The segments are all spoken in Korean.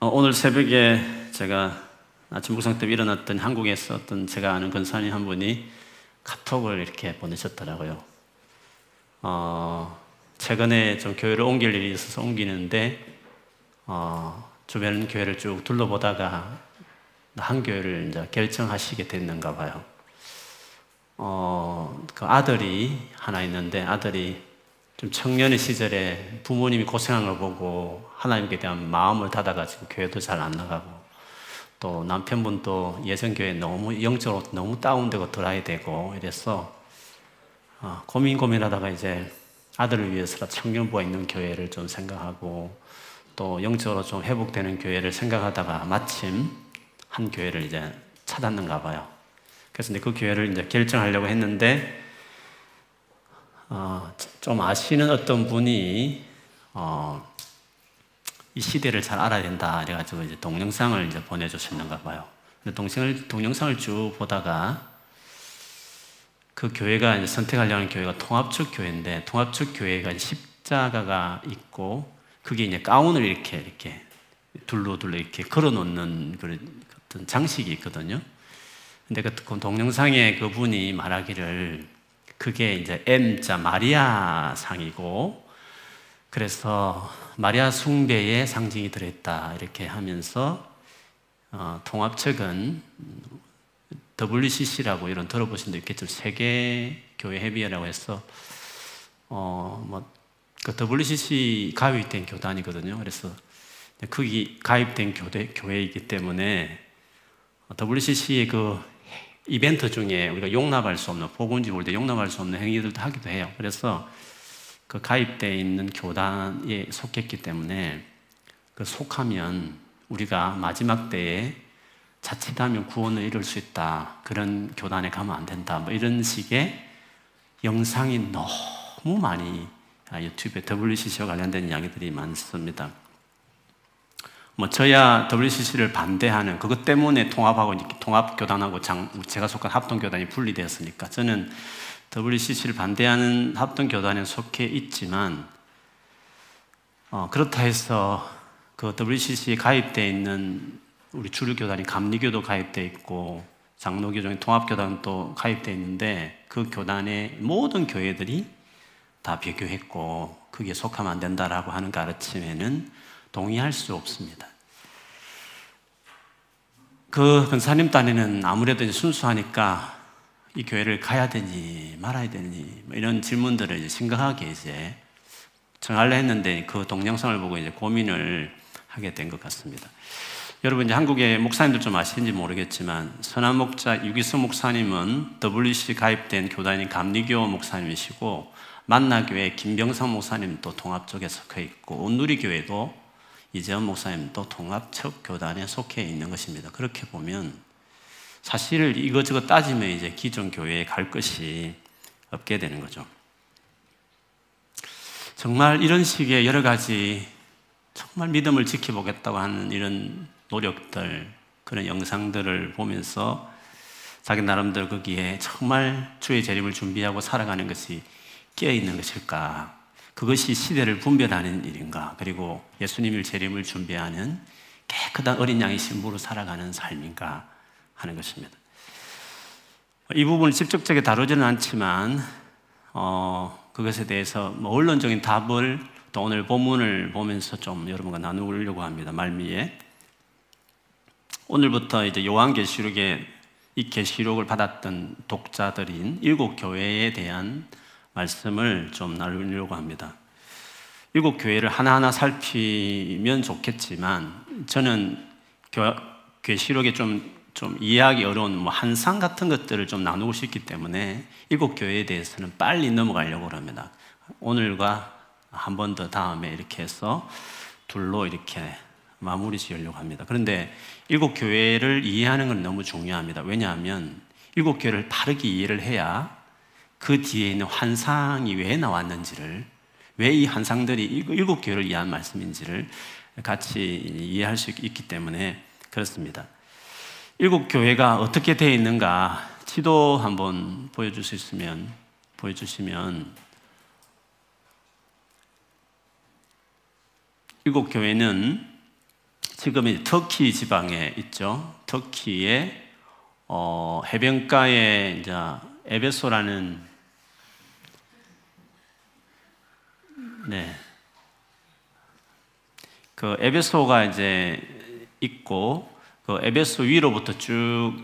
어, 오늘 새벽에 제가 아침 묵상 때 일어났던 한국에서 어떤 제가 아는 권사님 한 분이 카톡을 이렇게 보내셨더라고요. 어, 최근에 좀 교회를 옮길 일이 있어서 옮기는데 어, 주변 교회를 쭉 둘러보다가 한 교회를 이제 결정하시게 됐는가 봐요. 어, 그 아들이 하나 있는데 아들이 좀 청년의 시절에 부모님이 고생한 걸 보고 하나님께 대한 마음을 닫아가지고 교회도 잘 안 나가고 또 남편분도 예전교회 너무 영적으로 너무 다운되고 들어야 되고 이래서 어, 고민 고민하다가 이제 아들을 위해서 청년부가 있는 교회를 좀 생각하고 또 영적으로 좀 회복되는 교회를 생각하다가 마침 한 교회를 이제 찾았는가 봐요. 그래서 이제 그 교회를 이제 결정하려고 했는데 어, 좀 아시는 어떤 분이 어, 이 시대를 잘 알아야 된다. 그래가지고 이제 동영상을 이제 보내주셨는가 봐요. 동영상을, 동영상을 쭉 보다가 그 교회가 이제 선택하려는 교회가 통합적 교회인데 통합적 교회가 십자가가 있고 그게 이제 가운을 이렇게 이렇게 둘러둘러 이렇게 걸어놓는 그런 어떤 장식이 있거든요. 근데 그 동영상에 그분이 말하기를 그게 이제 M자 마리아 상이고 그래서 마리아 숭배의 상징이 들어있다 이렇게 하면서 어, 통합책은 WCC라고 이런 들어보신 적 있겠죠. 세계 교회 협의회라고 해서 어뭐그 WCC 가입된 교단이거든요. 그래서 거기 가입된 교대, 교회이기 때문에 WCC의 그 이벤트 중에 우리가 용납할 수 없는 복음지 볼 때 용납할 수 없는 행위들도 하기도 해요. 그래서 그 가입되어 있는 교단에 속했기 때문에 그 속하면 우리가 마지막 때에 자칫하면 구원을 이룰 수 있다. 그런 교단에 가면 안 된다. 뭐 이런 식의 영상이 너무 많이 아, 유튜브에 WCC와 관련된 이야기들이 많습니다. 뭐 저야 WCC를 반대하는 그것 때문에 통합하고 통합 교단하고 장, 제가 속한 합동 교단이 분리되었으니까 저는 WCC를 반대하는 합동 교단에 속해 있지만 어, 그렇다 해서 그 WCC에 가입되어 있는 우리 주류 교단이 감리교도 가입되어 있고 장로교 중에 통합교단도 가입되어 있는데 그 교단의 모든 교회들이 다 비교했고 그게 속하면 안 된다라고 하는 가르침에는 동의할 수 없습니다. 그 근사님 딴에는 아무래도 순수하니까 이 교회를 가야 되니 말아야 되니 뭐 이런 질문들을 이제 심각하게 이제 정하려 했는데 그 동영상을 보고 이제 고민을 하게 된 것 같습니다. 여러분 이제 한국의 목사님들 좀 아시는지 모르겠지만 선한 목자 유기수 목사님은 WC 가입된 교단인 감리교 목사님이시고 만나교회 김병상 목사님도 통합 쪽에 속해 있고 온누리 교회도 이재원 목사님도 통합적 교단에 속해 있는 것입니다. 그렇게 보면 사실 이것저것 따지면 이제 기존 교회에 갈 것이 없게 되는 거죠. 정말 이런 식의 여러 가지 정말 믿음을 지켜보겠다고 하는 이런 노력들, 그런 영상들을 보면서 자기 나름대로 거기에 정말 주의 재림을 준비하고 살아가는 것이 끼어 있는 것일까? 그것이 시대를 분별하는 일인가? 그리고 예수님을 재림을 준비하는 깨끗한 어린 양의 신부로 살아가는 삶인가 하는 것입니다. 이 부분을 직접적으로 다루지는 않지만 어, 그것에 대해서 뭐 언론적인 답을 또 오늘 본문을 보면서 좀 여러분과 나누려고 합니다. 말미에 오늘부터 이제 요한계시록에 이 계시록을 받았던 독자들인 일곱 교회에 대한 말씀을 좀 나누려고 합니다. 일곱 교회를 하나하나 살피면 좋겠지만 저는 계시록에 좀, 좀 이해하기 어려운 뭐 한상 같은 것들을 좀 나누고 싶기 때문에 일곱 교회에 대해서는 빨리 넘어가려고 합니다. 오늘과 한 번 더 다음에 이렇게 해서 둘로 이렇게 마무리 지으려고 합니다. 그런데 일곱 교회를 이해하는 건 너무 중요합니다. 왜냐하면 일곱 교회를 바르게 이해를 해야 그 뒤에 있는 환상이 왜 나왔는지를 왜 이 환상들이 일곱 교회를 위한 말씀인지를 같이 이해할 수 있기 때문에 그렇습니다. 일곱 교회가 어떻게 되어 있는가 지도 한번 보여줄 수 있으면 보여주시면 일곱 교회는 지금은 터키 지방에 있죠. 터키의 어, 해변가에 이제 에베소라는 네. 그 에베소가 이제 있고 그 에베소 위로부터 쭉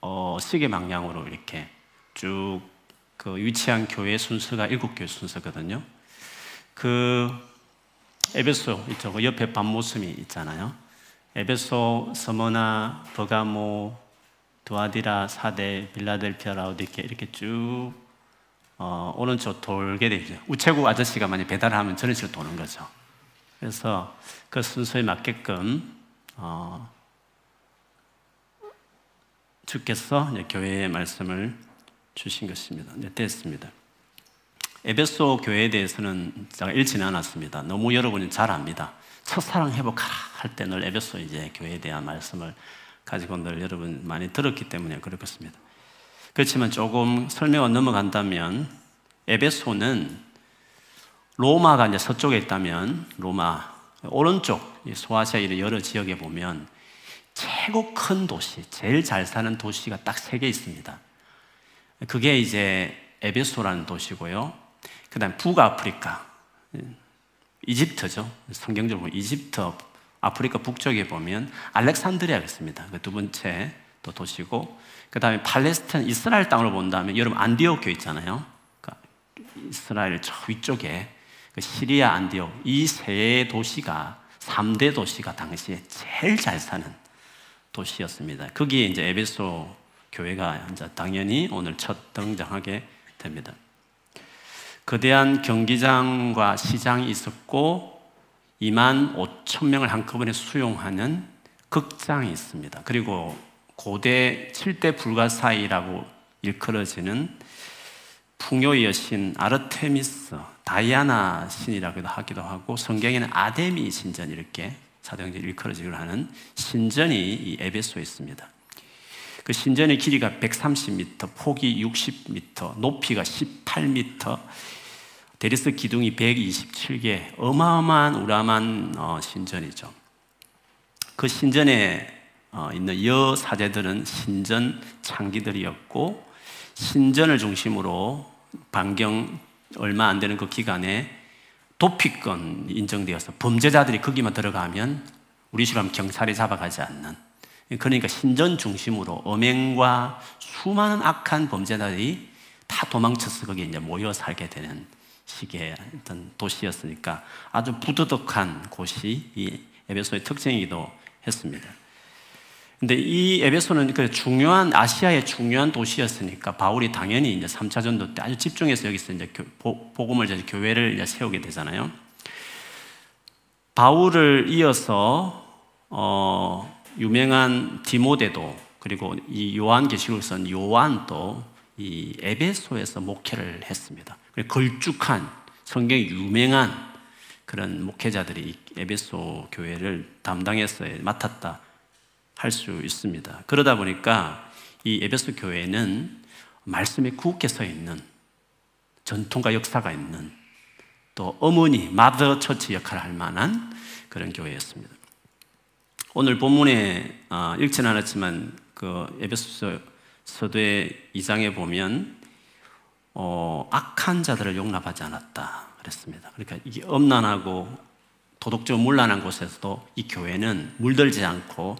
어, 시계 방향으로 이렇게 쭉 그 위치한 교회 순서가 일곱 교회 순서거든요. 그 에베소 있죠. 그 옆에 밤모습이 있잖아요. 에베소, 서머나, 버가모, 두아디라, 사대, 빌라델피아, 라우디케 이렇게 쭉 어, 오른쪽 돌게 되죠. 우체국 아저씨가 만약 배달을 하면 저런 식으로 도는 거죠. 그래서 그 순서에 맞게끔 어, 주께서 교회의 말씀을 주신 것입니다. 네, 됐습니다. 에베소 교회에 대해서는 제가 읽지는 않았습니다. 너무 여러분이 잘 압니다. 첫사랑 회복하라 할 때 늘 에베소 이제 교회에 대한 말씀을 가지고 늘 여러분 많이 들었기 때문에 그렇습니다. 그렇지만 조금 설명을 넘어간다면 에베소는 로마가 이제 서쪽에 있다면 로마 오른쪽 소아시아 여러 지역에 보면 최고 큰 도시, 제일 잘 사는 도시가 딱 세 개 있습니다. 그게 이제 에베소라는 도시고요. 그 다음 북아프리카, 이집트죠. 성경적으로 이집트, 아프리카 북쪽에 보면 알렉산드리아가 있습니다. 그 두 번째 또 도시고, 그 다음에 팔레스타인, 이스라엘 땅으로 본다면 여러분 안디옥 교 있잖아요. 그러니까 이스라엘 저 위쪽에 그 시리아 안디옥 이세 도시가 3대 도시가 당시에 제일 잘 사는 도시였습니다. 거기에 이제 에베소 교회가 이제 당연히 오늘 첫 등장하게 됩니다. 거대한 경기장과 시장이 있었고 2만 5천 명을 한꺼번에 수용하는 극장이 있습니다. 그리고 고대 7대 불가사의라고 일컬어지는 풍요의 여신 아르테미스, 다이아나 신이라고도 하기도 하고 성경에는 아데미 신전 이렇게 사도행전 일컬어지기로 하는 신전이 이 에베소에 있습니다. 그 신전의 길이가 130m, 폭이 60m, 높이가 18m, 데리스 기둥이 127개, 어마어마한 우람한 어, 신전이죠. 그 신전에 어, 있는 여 사제들은 신전 창기들이었고, 신전을 중심으로 반경 얼마 안 되는 그 기간에 도피권 인정되어서 범죄자들이 거기만 들어가면 우리 식으로 경찰이 잡아가지 않는 그러니까 신전 중심으로 엄행과 수많은 악한 범죄자들이 다 도망쳐서 거기에 이제 모여 살게 되는 시기의 어떤 도시였으니까 아주 부도덕한 곳이 이 에베소의 특징이기도 했습니다. 근데 이 에베소는 그 중요한 아시아의 중요한 도시였으니까 바울이 당연히 이제 3차 전도 때 아주 집중해서 여기서 이제 복음을 이제 교회를 이제 세우게 되잖아요. 바울을 이어서 어 유명한 디모데도 그리고 이 요한계시록을 쓴 요한도 이 에베소에서 목회를 했습니다. 걸쭉한 성경이 유명한 그런 목회자들이 에베소 교회를 담당해서 맡았다 할 수 있습니다. 그러다 보니까 이 에베소 교회는 말씀에 굳게 서 있는 전통과 역사가 있는 또 어머니 마더 처치 역할을 할 만한 그런 교회였습니다. 오늘 본문에 어, 읽지는 않았지만 그 에베소 서 도의 2장에 보면 어, 악한 자들을 용납하지 않았다 그랬습니다. 그러니까 이게 엄난하고 도덕적 문란한 곳에서도 이 교회는 물들지 않고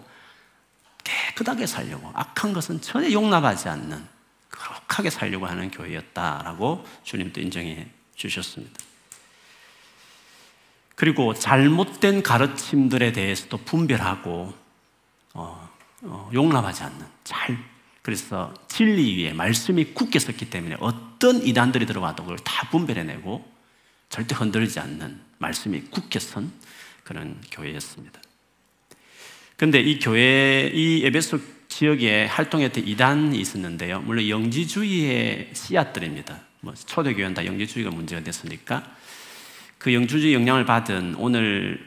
깨끗하게 살려고 악한 것은 전혀 용납하지 않는 거룩하게 살려고 하는 교회였다라고 주님도 인정해 주셨습니다. 그리고 잘못된 가르침들에 대해서도 분별하고 어, 어, 용납하지 않는 잘 그래서 진리 위에 말씀이 굳게 섰기 때문에 어떤 이단들이 들어와도 그걸 다 분별해내고 절대 흔들리지 않는 말씀이 굳게 선 그런 교회였습니다. 그런데 이 교회 이 에베소 지역에 활동했던 이단이 있었는데요. 물론 영지주의의 씨앗들입니다. 뭐 초대교회는 다 영지주의가 문제가 됐으니까 그 영주주의 영향을 받은 오늘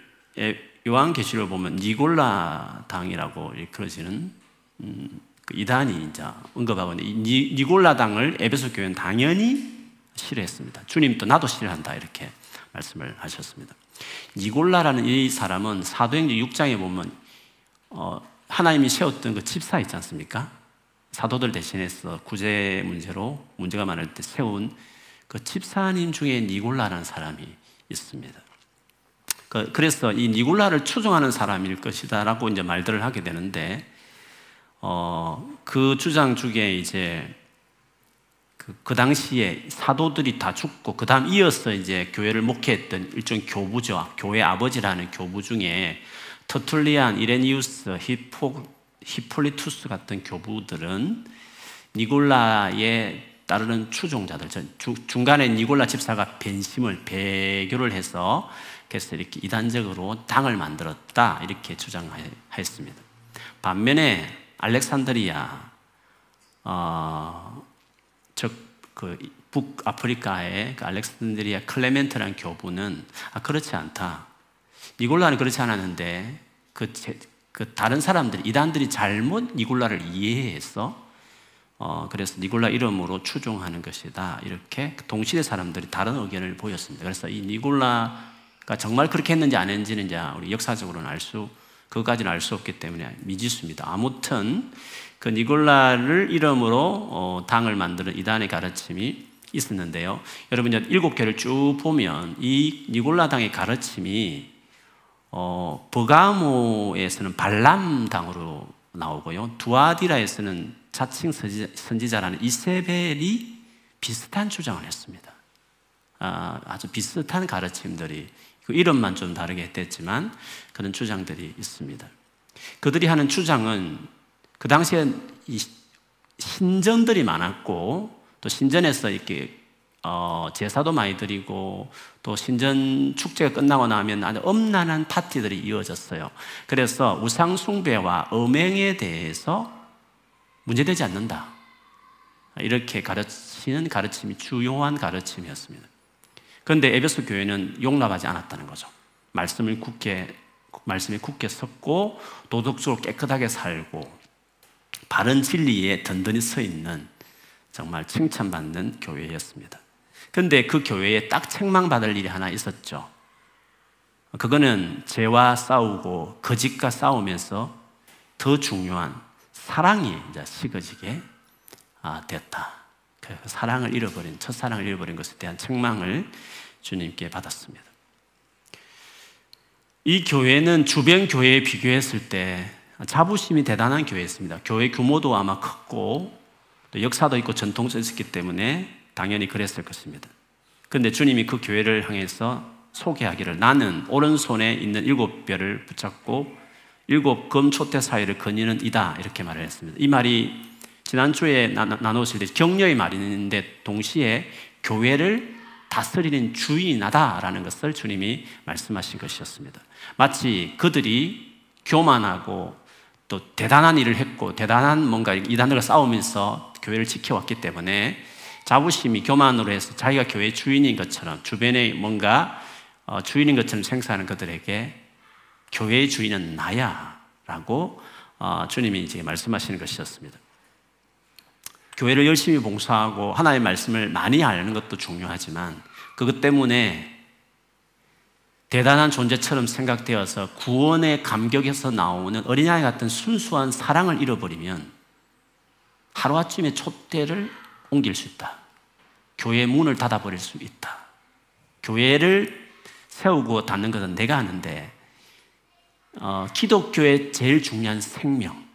요한계시를 보면 니골라 당이라고 일컬어지는 음, 그 이단이 이제 언급하고 있는데 니, 니골라 당을 에베소 교회는 당연히 싫어했습니다. 주님도 나도 싫어한다 이렇게 말씀을 하셨습니다. 니골라라는 이 사람은 사도행전 6장에 보면 어, 하나님이 세웠던 그 집사 있지 않습니까? 사도들 대신해서 구제 문제로 문제가 많을 때 세운 그 집사님 중에 니골라라는 사람이 있습니다. 그, 그래서 이 니골라를 추종하는 사람일 것이다라고 이제 말들을 하게 되는데, 어, 그 주장 중에 이제 그, 그 당시에 사도들이 다 죽고 그 다음 이어서 이제 교회를 목회했던 일종 교부죠. 교회 아버지라는 교부 중에 터툴리안, 이레니우스, 히포, 히폴리투스 같은 교부들은 니골라의 따르는 추종자들, 중간에 니골라 집사가 변심을, 배교를 해서 그래서 이렇게 이단적으로 당을 만들었다 이렇게 주장했습니다. 반면에 알렉산드리아 어, 즉그 북아프리카의 그 알렉산드리아 클레멘트라는 교부는 아 그렇지 않다. 니골라는 그렇지 않았는데 그, 제, 그 다른 사람들 이단들이 잘못 니골라를 이해해서 어, 그래서 니골라 이름으로 추종하는 것이다. 이렇게 동시대 사람들이 다른 의견을 보였습니다. 그래서 이 니골라 그러니까 정말 그렇게 했는지 안 했는지는 이제 우리 역사적으로는 알 수, 그것까지는 알 수 없기 때문에 미지수입니다. 아무튼 그 니골라를 이름으로 어, 당을 만드는 이단의 가르침이 있었는데요. 여러분 이제 일곱 개를 쭉 보면 이 니골라 당의 가르침이 어, 버가모에서는 발람 당으로 나오고요. 두아디라에서는 자칭 선지자 라는 이세벨이 비슷한 주장을 했습니다. 아, 아주 비슷한 가르침들이 그 이름만 좀 다르게 했댔지만 그런 주장들이 있습니다. 그들이 하는 주장은 그 당시에 신전들이 많았고 또 신전에서 이렇게 어, 제사도 많이 드리고 또 신전 축제가 끝나고 나면 아주 엄난한 파티들이 이어졌어요. 그래서 우상 숭배와 음행에 대해서 문제되지 않는다. 이렇게 가르치는 가르침이 주요한 가르침이었습니다. 그런데 에베소 교회는 용납하지 않았다는 거죠. 말씀을 굳게 말씀에 굳게 섰고 도덕적으로 깨끗하게 살고 바른 진리에 든든히 서 있는 정말 칭찬받는 교회였습니다. 그런데 그 교회에 딱 책망받을 일이 하나 있었죠. 그거는 죄와 싸우고 거짓과 싸우면서 더 중요한 사랑이 이제 식어지게 아, 됐다. 그 사랑을 잃어버린 첫사랑을 잃어버린 것에 대한 책망을 주님께 받았습니다. 이 교회는 주변 교회에 비교했을 때 자부심이 대단한 교회였습니다. 교회 규모도 아마 컸고 역사도 있고 전통도 있었기 때문에 당연히 그랬을 것입니다. 그런데 주님이 그 교회를 향해서 소개하기를 나는 오른손에 있는 일곱 별을 붙잡고 일곱 금초대 사이를 거니는 이다 이렇게 말을 했습니다. 이 말이 지난주에 나누었을 때 격려의 말인데 동시에 교회를 다스리는 주인이 나다라는 것을 주님이 말씀하신 것이었습니다. 마치 그들이 교만하고 또 대단한 일을 했고 대단한 뭔가 이단들과 싸우면서 교회를 지켜왔기 때문에 자부심이 교만으로 해서 자기가 교회 주인인 것처럼 주변에 뭔가 어, 주인인 것처럼 생각하는 그들에게 교회의 주인은 나야 라고 어, 주님이 이제 말씀하시는 것이었습니다. 교회를 열심히 봉사하고 하나님의 말씀을 많이 알는 것도 중요하지만 그것 때문에 대단한 존재처럼 생각되어서 구원의 감격에서 나오는 어린아이 같은 순수한 사랑을 잃어버리면 하루아침에 촛대를 옮길 수 있다. 교회 문을 닫아버릴 수 있다. 교회를 세우고 닫는 것은 내가 하는데, 어, 기독교의 제일 중요한 생명,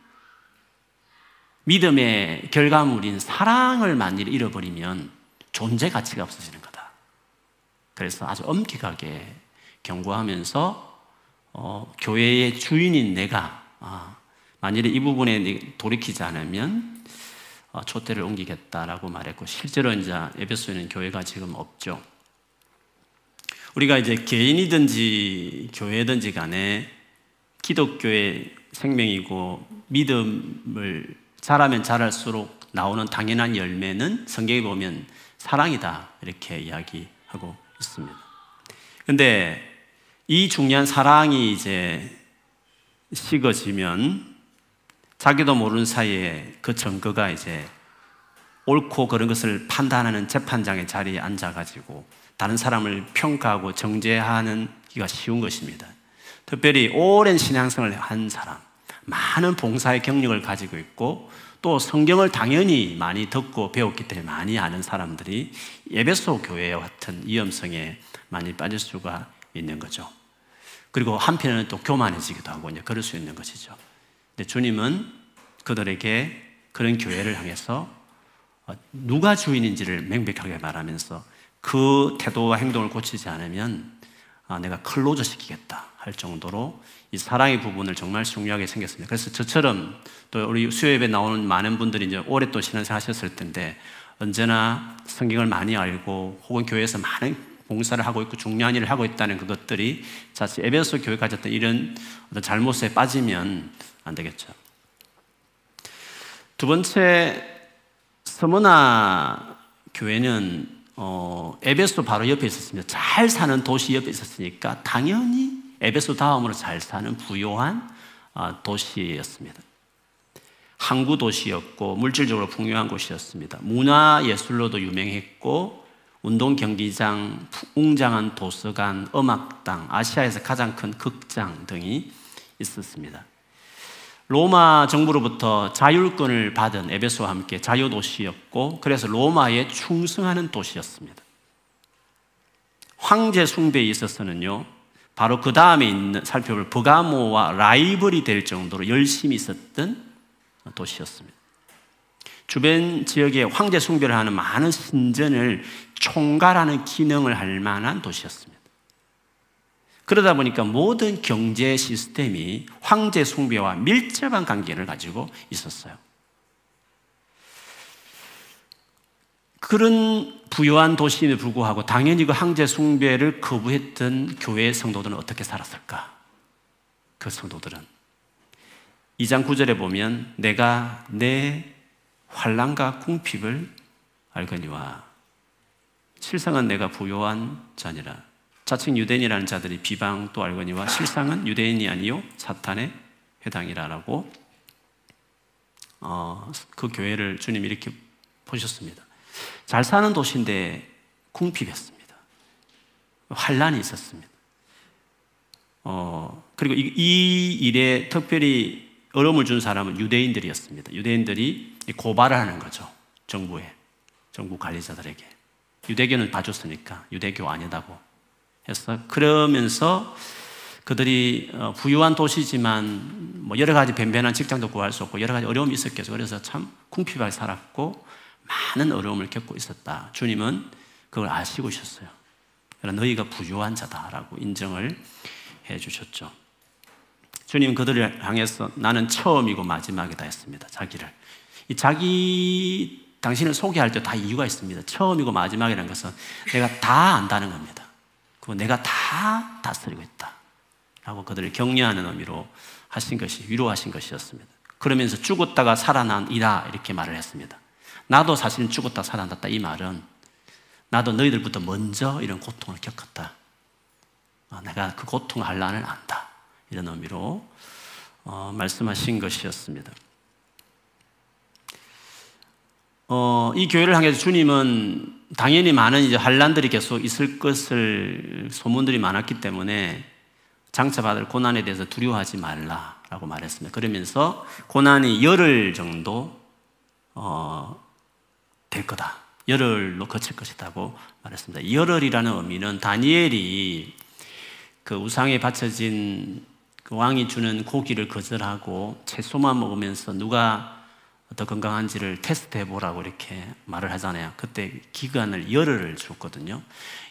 믿음의 결과물인 사랑을 만일 잃어버리면 존재 가치가 없어지는 거다. 그래서 아주 엄격하게 경고하면서 어, 교회의 주인인 내가 아, 만일에 이 부분에 돌이키지 않으면 어, 초대를 옮기겠다라고 말했고 실제로 이제 에베소에는 교회가 지금 없죠. 우리가 이제 개인이든지 교회든지 간에 기독교의 생명이고 믿음을 자라면 자랄수록 나오는 당연한 열매는 성경에 보면 사랑이다. 이렇게 이야기하고 있습니다. 근데 이 중요한 사랑이 이제 식어지면 자기도 모르는 사이에 그 증거가 이제 옳고 그런 것을 판단하는 재판장의 자리에 앉아가지고 다른 사람을 평가하고 정죄하는 기가 쉬운 것입니다. 특별히 오랜 신앙생활을 한 사람, 많은 봉사의 경력을 가지고 있고 또 성경을 당연히 많이 듣고 배웠기 때문에 많이 아는 사람들이 예배소 교회 같은 위험성에 많이 빠질 수가 있는 거죠. 그리고 한편에는 또 교만해지기도 하고 이제 그럴 수 있는 것이죠. 근데 주님은 그들에게 그런 교회를 향해서 누가 주인인지를 명백하게 말하면서 그 태도와 행동을 고치지 않으면 아, 내가 클로저 시키겠다 할 정도로 이 사랑의 부분을 정말 중요하게 생겼습니다. 그래서 저처럼 또 우리 수요예배 나오는 많은 분들이 이제 오래 또 신앙생 하셨을 텐데 언제나 성경을 많이 알고 혹은 교회에서 많은 봉사를 하고 있고 중요한 일을 하고 있다는 그것들이 자칫 에베소 교회 가졌던 이런 어떤 잘못에 빠지면 안 되겠죠. 두 번째 서머나 교회는 어, 에베소 바로 옆에 있었습니다. 잘 사는 도시 옆에 있었으니까 당연히 에베소 다음으로 잘 사는 부요한 어, 도시였습니다. 항구 도시였고 물질적으로 풍요한 곳이었습니다. 문화 예술로도 유명했고 운동 경기장, 웅장한 도서관, 음악당, 아시아에서 가장 큰 극장 등이 있었습니다. 로마 정부로부터 자율권을 받은 에베소와 함께 자유 도시였고 그래서 로마에 충성하는 도시였습니다. 황제 숭배에 있어서는요. 바로 그 다음에 있는 살펴볼 버가모와 라이벌이 될 정도로 열심히 있었던 도시였습니다. 주변 지역에 황제 숭배를 하는 많은 신전을 총괄하는 기능을 할 만한 도시였습니다. 그러다 보니까 모든 경제 시스템이 황제 숭배와 밀접한 관계를 가지고 있었어요. 그런 부유한 도시임에 불구하고 당연히 그 황제 숭배를 거부했던 교회 성도들은 어떻게 살았을까? 그 성도들은 2장 9절에 보면 내가 내 환란과 궁핍을 알거니와 실상은 내가 부요한 자니라 자칭 유대인이라는 자들이 비방 또 알거니와 실상은 유대인이 아니요 사탄의 회당이라라고 어, 그 교회를 주님 이렇게 보셨습니다. 잘 사는 도시인데 궁핍했습니다. 환란이 있었습니다. 어, 그리고 이, 이 일에 특별히 어려움을 준 사람은 유대인들이었습니다. 유대인들이 고발을 하는 거죠. 정부에, 정부 관리자들에게. 유대교는 봐줬으니까 유대교 아니다고 해서 그러면서 그들이 어, 부유한 도시지만 뭐 여러 가지 변변한 직장도 구할 수 없고 여러 가지 어려움이 있었겠죠. 그래서 참 궁핍하게 살았고 많은 어려움을 겪고 있었다. 주님은 그걸 아시고 있었어요. 그러나 너희가 부유한 자다라고 인정을 해 주셨죠. 주님 그들을 향해서 나는 처음이고 마지막이다 했습니다. 자기를. 이 자기 당신을 소개할 때 다 이유가 있습니다. 처음이고 마지막이라는 것은 내가 다 안다는 겁니다. 그 내가 다 다스리고 있다. 라고 그들을 격려하는 의미로 하신 것이, 위로하신 것이었습니다. 그러면서 죽었다가 살아난 이다. 이렇게 말을 했습니다. 나도 사실은 죽었다 살아났다. 이 말은 나도 너희들부터 먼저 이런 고통을 겪었다. 어, 내가 그 고통 한란을 안다. 이런 의미로 어, 말씀하신 것이었습니다. 어, 이 교회를 향해서 주님은 당연히 많은 이제 환란들이 계속 있을 것을 소문들이 많았기 때문에 장차 받을 고난에 대해서 두려워하지 말라라고 말했습니다. 그러면서 고난이 열흘 정도 어, 될 거다. 열흘로 거칠 것이다고 말했습니다. 열흘이라는 의미는 다니엘이 그 우상에 바쳐진 그 왕이 주는 고기를 거절하고 채소만 먹으면서 누가 더 건강한지를 테스트해 보라고 이렇게 말을 하잖아요. 그때 기간을 열흘을 줬거든요.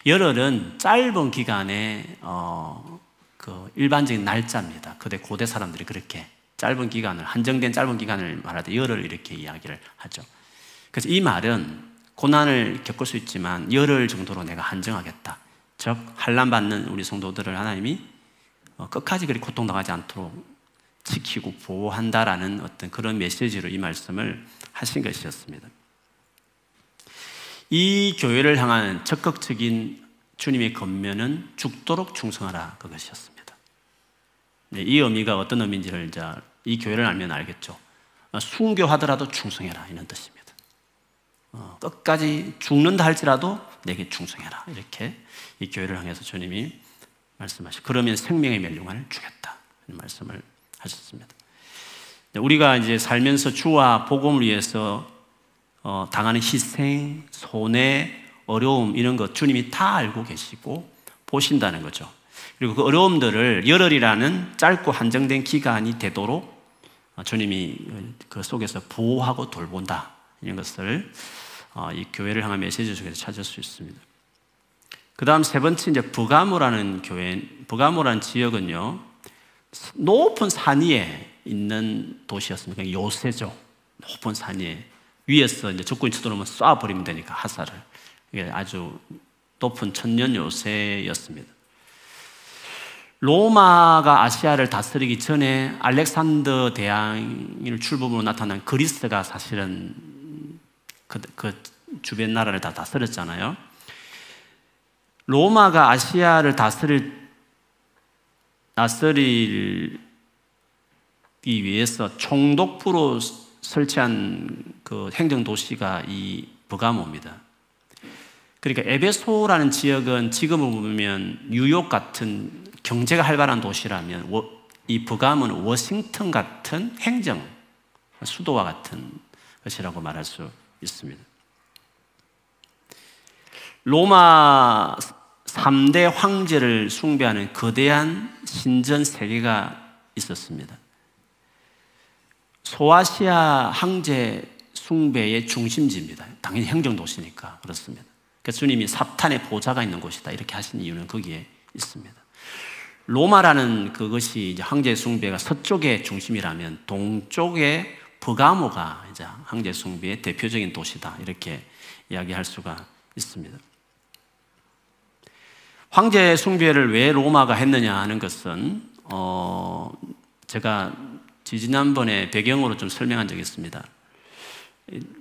열흘은 짧은 기간에 어, 그 일반적인 날짜입니다. 그때 고대 사람들이 그렇게 짧은 기간을 한정된 짧은 기간을 말하되 열흘 이렇게 이야기를 하죠. 그래서 이 말은 고난을 겪을 수 있지만 열흘 정도로 내가 한정하겠다. 즉 한란 받는 우리 성도들을 하나님이 어, 끝까지 그리 고통당하지 않도록 지키고 보호한다라는 어떤 그런 메시지로 이 말씀을 하신 것이었습니다. 이 교회를 향한 적극적인 주님의 건면은 죽도록 충성하라 그것이었습니다. 네, 이 의미가 어떤 의미인지를 이제 이 교회를 알면 알겠죠. 순교하더라도 충성해라 이런 뜻입니다. 어, 끝까지 죽는다 할지라도 내게 충성해라. 이렇게 이 교회를 향해서 주님이 말씀하시. 그러면 생명의 멸류관을 주겠다. 말씀을 하셨습니다. 우리가 이제 살면서 주와 복음을 위해서 어, 당하는 희생, 손해, 어려움 이런 것 주님이 다 알고 계시고 보신다는 거죠. 그리고 그 어려움들을 열흘이라는 짧고 한정된 기간이 되도록 주님이 그 속에서 보호하고 돌본다 이런 것을 어, 이 교회를 향한 메시지 속에서 찾을 수 있습니다. 그 다음 세 번째 이제 부가모라는 교회, 부가모라는 지역은요 높은 산 위에 있는 도시였습니다. 요새죠. 높은 산 위에 위에서 이제 적군이 쳐들어오면 쏴버리면 되니까 하사를 이게 아주 높은 천년 요새였습니다. 로마가 아시아를 다스리기 전에 알렉산더 대왕을 출범으로 나타난 그리스가 사실은 그, 그 주변 나라를 다 다스렸잖아요. 로마가 아시아를 다스릴 다스리기 위해서 총독부로 설치한 그 행정 도시가 이 버가모입니다. 그러니까 에베소라는 지역은 지금을 보면 뉴욕 같은 경제가 활발한 도시라면 이 버감은 워싱턴 같은 행정 수도와 같은 것이라고 말할 수 있습니다. 로마 3대 황제를 숭배하는 거대한 신전 세계가 있었습니다. 소아시아 황제 숭배의 중심지입니다. 당연히 행정도시니까 그렇습니다. 그래서 주님이 사탄의 보좌가 있는 곳이다 이렇게 하신 이유는 거기에 있습니다. 로마라는 그것이 황제 숭배가 서쪽의 중심이라면 동쪽의 버가모가 이제 황제 숭배의 대표적인 도시다 이렇게 이야기할 수가 있습니다. 황제 숭배를 왜 로마가 했느냐 하는 것은 어 제가 지지난번에 배경으로 좀 설명한 적이 있습니다.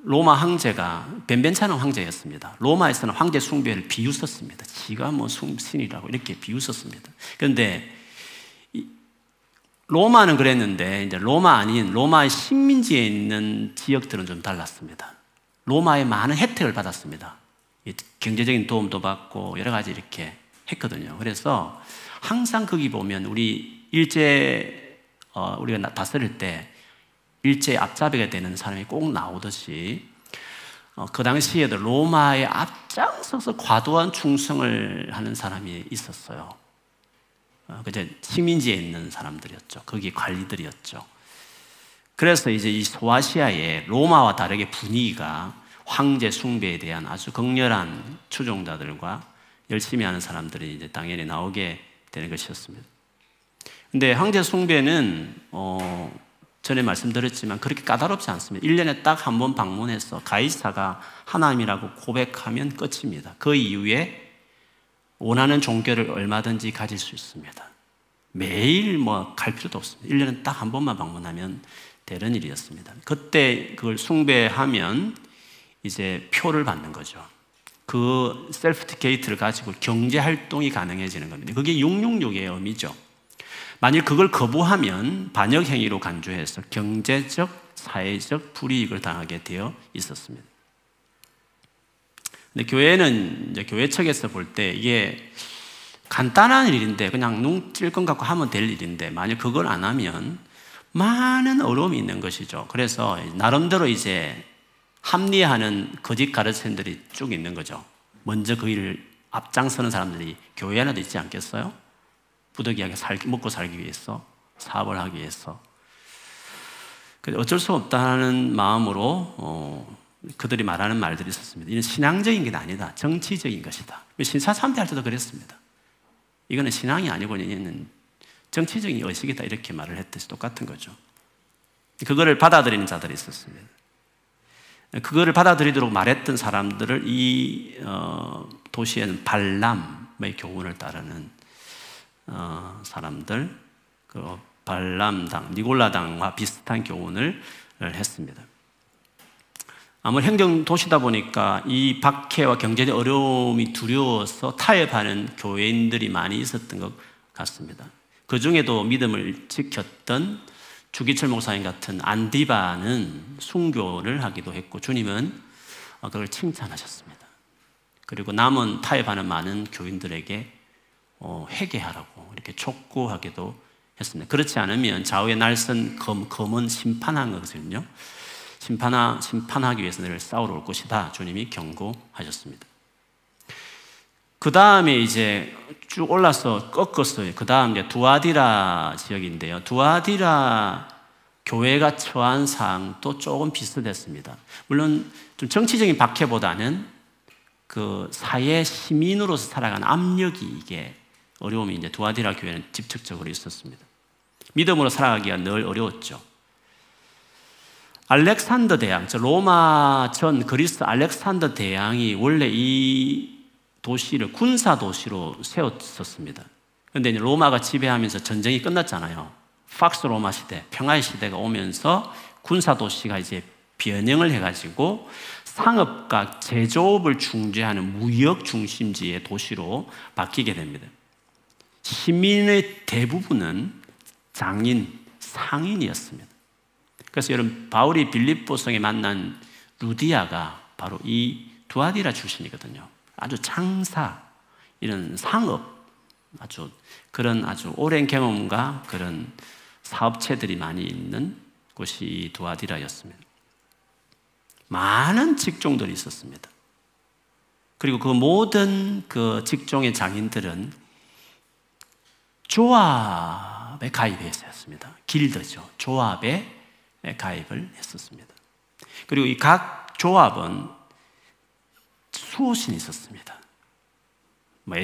로마 황제가 변변찮은 황제였습니다. 로마에서는 황제 숭배를 비웃었습니다. 지가 뭐 신이라고 이렇게 비웃었습니다. 그런데 로마는 그랬는데 이제 로마 아닌 로마의 식민지에 있는 지역들은 좀 달랐습니다. 로마의 많은 혜택을 받았습니다. 경제적인 도움도 받고 여러 가지 이렇게 했거든요. 그래서 항상 거기 보면 우리 일제 어, 우리가 다스릴 때 일제 앞잡이가 되는 사람이 꼭 나오듯이 어, 그 당시에도 로마의 앞장서서 과도한 충성을 하는 사람이 있었어요. 어, 그제 식민지에 있는 사람들이었죠. 거기 관리들이었죠. 그래서 이제 이 소아시아의 로마와 다르게 분위기가 황제 숭배에 대한 아주 극렬한 추종자들과 열심히 하는 사람들이 이제 당연히 나오게 되는 것이었습니다. 근데 황제 숭배는 어, 전에 말씀드렸지만 그렇게 까다롭지 않습니다. 1년에 딱 한 번 방문해서 가이사가 하나님이라고 고백하면 끝입니다. 그 이후에 원하는 종교를 얼마든지 가질 수 있습니다. 매일 뭐 갈 필요도 없습니다. 1년에 딱 한 번만 방문하면 되는 일이었습니다. 그때 그걸 숭배하면 이제 표를 받는 거죠. 그 셀프 티케이트를 가지고 경제 활동이 가능해지는 겁니다. 그게 666의 의미죠. 만일 그걸 거부하면 반역 행위로 간주해서 경제적, 사회적 불이익을 당하게 되어 있었습니다. 근데 교회는 이제 교회 측에서 볼 때 이게 간단한 일인데 그냥 눈찔끔 갖고 하면 될 일인데 만약 그걸 안 하면 많은 어려움이 있는 것이죠. 그래서 나름대로 이제 합리화하는 거짓 가르침들이 쭉 있는 거죠. 먼저 그 일을 앞장서는 사람들이 교회 안에도 있지 않겠어요? 부득이하게 살, 먹고 살기 위해서, 사업을 하기 위해서. 어쩔 수 없다는 마음으로 어, 그들이 말하는 말들이 있었습니다. 이는 신앙적인 게 아니다. 정치적인 것이다. 신사 참배할 때도 그랬습니다. 이거는 신앙이 아니고 이는 정치적인 의식이다. 이렇게 말을 했듯이 똑같은 거죠. 그거를 받아들이는 자들이 있었습니다. 그거를 받아들이도록 말했던 사람들을 이 어, 도시에는 발람의 교훈을 따르는 어, 사람들, 그 발람당, 니골라당과 비슷한 교훈을 했습니다. 아무리 행정 도시다 보니까 이 박해와 경제적 어려움이 두려워서 타협하는 교회인들이 많이 있었던 것 같습니다. 그 중에도 믿음을 지켰던 주기철 목사님 같은 안디바는 순교를 하기도 했고 주님은 그걸 칭찬하셨습니다. 그리고 남은 타협하는 많은 교인들에게 어, 회개하라고 이렇게 촉구하기도 했습니다. 그렇지 않으면 좌우의 날선 검, 검은 심판한 것은요. 심판하, 심판하기 위해서 늘 싸우러 올 것이다. 주님이 경고하셨습니다. 그 다음에 이제 쭉 올라서 꺾었어요. 그 다음 이제 두아디라 지역인데요. 두아디라 교회가 처한 상황도 조금 비슷했습니다. 물론 좀 정치적인 박해보다는 그 사회 시민으로서 살아가는 압력이 이게 어려움이 이제 두아디라 교회는 직접적으로 있었습니다. 믿음으로 살아가기가 늘 어려웠죠. 알렉산더 대왕, 로마 전 그리스 알렉산더 대왕이 원래 이 도시를 군사 도시로 세웠었습니다. 그런데 로마가 지배하면서 전쟁이 끝났잖아요. 팍스 로마 시대, 평화의 시대가 오면서 군사 도시가 이제 변형을 해가지고 상업과 제조업을 중재하는 무역 중심지의 도시로 바뀌게 됩니다. 시민의 대부분은 장인, 상인이었습니다. 그래서 여러분 바울이 빌립보성에 만난 루디아가 바로 이 두아디라 출신이거든요. 아주 창사, 이런 상업, 아주 그런 아주 오랜 경험과 그런 사업체들이 많이 있는 곳이 두아디라였습니다. 많은 직종들이 있었습니다. 그리고 그 모든 그 직종의 장인들은 조합에 가입했었습니다. 길드죠. 조합에 가입을 했었습니다. 그리고 이 각 조합은 수호신이 있었습니다. 뭐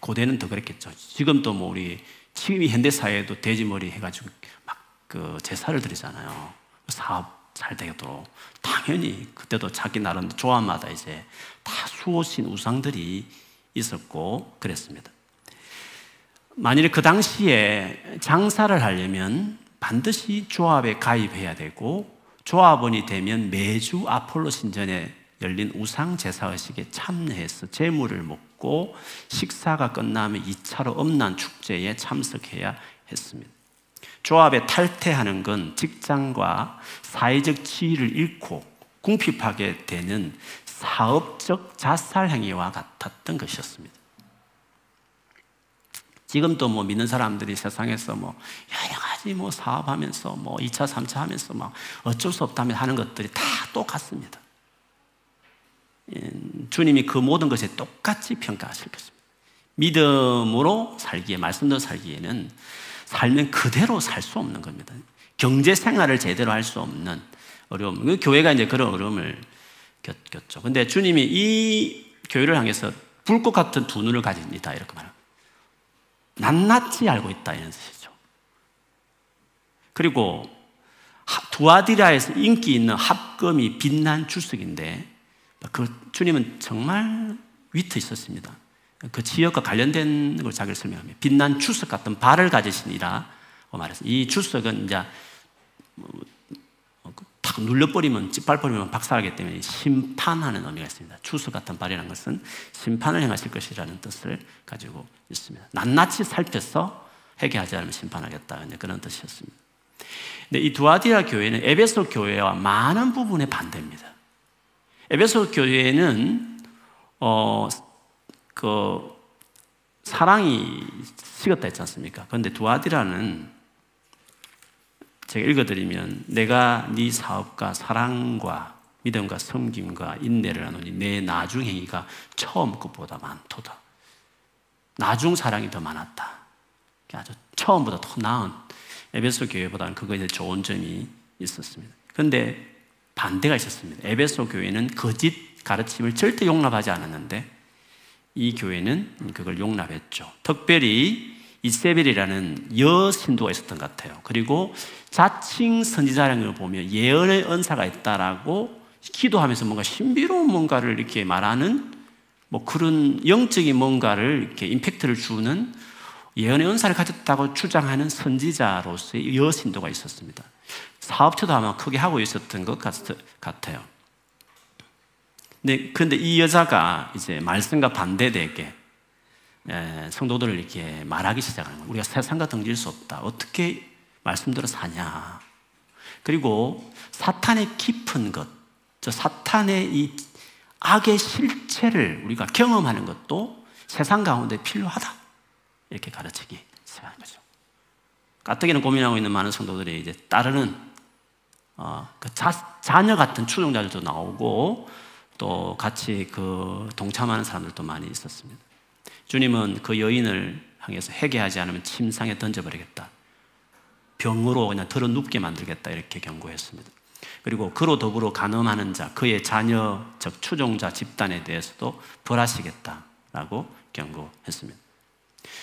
고대는 더 그랬겠죠. 지금도 뭐 우리 지금 현대 사회에도 돼지머리 해가지고 막 그 제사를 드리잖아요. 사업 잘 되도록 당연히 그때도 자기 나름 조합마다 이제 다 수호신 우상들이 있었고 그랬습니다. 만일 그 당시에 장사를 하려면 반드시 조합에 가입해야 되고 조합원이 되면 매주 아폴로 신전에 열린 우상 제사 의식에 참여해서 제물을 먹고 식사가 끝나면 2차로 엄난 축제에 참석해야 했습니다. 조합에 탈퇴하는 건 직장과 사회적 지위를 잃고 궁핍하게 되는 사업적 자살 행위와 같았던 것이었습니다. 지금도 뭐 믿는 사람들이 세상에서 뭐 여러 가지 뭐 사업하면서 뭐 2차, 3차 하면서 막 어쩔 수 없다면 하는 것들이 다 똑같습니다. 예, 주님이 그 모든 것에 똑같이 평가하실 것입니다. 믿음으로 살기에, 말씀대로 살기에는 살면 그대로 살 수 없는 겁니다. 경제 생활을 제대로 할 수 없는 어려움. 그 교회가 이제 그런 어려움을 겪었죠. 근데 주님이 이 교회를 향해서 불꽃 같은 두 눈을 가진 이다 이렇게 말합니다. 낱낱이 알고 있다 이런 뜻이죠. 그리고 두아디라에서 인기 있는 합금이 빛난 출석인데 그 주님은 정말 위트 있었습니다. 그 지역과 관련된 걸 자기를 설명하며 빛난 출석 같은 발을 가지시니라 말했어요. 이 출석은 이제 뭐, 탁 눌러버리면 찌빨버리면 박살하기 때문에 심판하는 의미가 있습니다. 추수 같은 발이라는 것은 심판을 행하실 것이라는 뜻을 가지고 있습니다. 낱낱이 살펴서 회개하지 않으면 심판하겠다. 그런 뜻이었습니다. 근데 이 두아디라 교회는 에베소 교회와 많은 부분에 반대입니다. 에베소 교회는 어, 그 사랑이 식었다 했지 않습니까? 그런데 두아디라는 제가 읽어드리면 내가 네 사업과 사랑과 믿음과 섬김과 인내를 하노니 내 나중 행위가 처음 것보다 많도다. 나중 사랑이 더 많았다. 아주 처음보다 더 나은 에베소 교회보다는 그거에 좋은 점이 있었습니다. 그런데 반대가 있었습니다. 에베소 교회는 거짓 가르침을 절대 용납하지 않았는데 이 교회는 그걸 용납했죠. 특별히 이세벨이라는 여신도가 있었던 것 같아요. 그리고 자칭 선지자라는 걸 보면 예언의 은사가 있다라고 기도하면서 뭔가 신비로운 뭔가를 이렇게 말하는 뭐 그런 영적인 뭔가를 이렇게 임팩트를 주는 예언의 은사를 가졌다고 주장하는 선지자로서의 여신도가 있었습니다. 사업체도 아마 크게 하고 있었던 것 같 아요. 네, 근데 이 여자가 이제 말씀과 반대되게 예, 성도들을 이렇게 말하기 시작하는 거예요. 우리가 세상과 등질 수 없다. 어떻게 말씀대로 사냐. 그리고 사탄의 깊은 것, 저 사탄의 이 악의 실체를 우리가 경험하는 것도 세상 가운데 필요하다. 이렇게 가르치기 시작하는 거죠. 가뜩이나 고민하고 있는 많은 성도들이 이제 따르는 어, 그 자, 자녀 같은 추종자들도 나오고 또 같이 그 동참하는 사람들도 많이 있었습니다. 주님은 그 여인을 향해서 회개하지 않으면 침상에 던져버리겠다. 병으로 그냥 들어 눕게 만들겠다. 이렇게 경고했습니다. 그리고 그로 더불어 간음하는 자, 그의 자녀, 즉 추종자 집단에 대해서도 벌하시겠다라고 경고했습니다.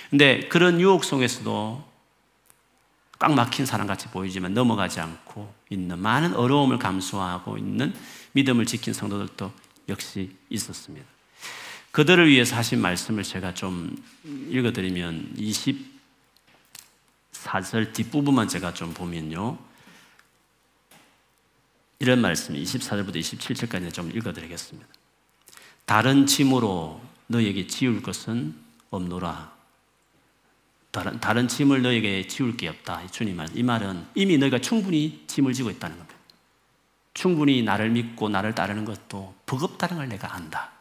근데 그런 유혹 속에서도 꽉 막힌 사람같이 보이지만 넘어가지 않고 있는 많은 어려움을 감수하고 있는 믿음을 지킨 성도들도 역시 있었습니다. 그들을 위해서 하신 말씀을 제가 좀 읽어드리면 24절 뒷부분만 제가 좀 보면요. 이런 말씀 24절부터 27절까지 좀 읽어드리겠습니다. 다른 짐으로 너에게 지울 것은 없노라. 다른, 다른 짐을 너에게 지울 게 없다. 주님 말. 이 말은 이미 너희가 충분히 짐을 지고 있다는 겁니다. 충분히 나를 믿고 나를 따르는 것도 버겁다는 걸 내가 안다.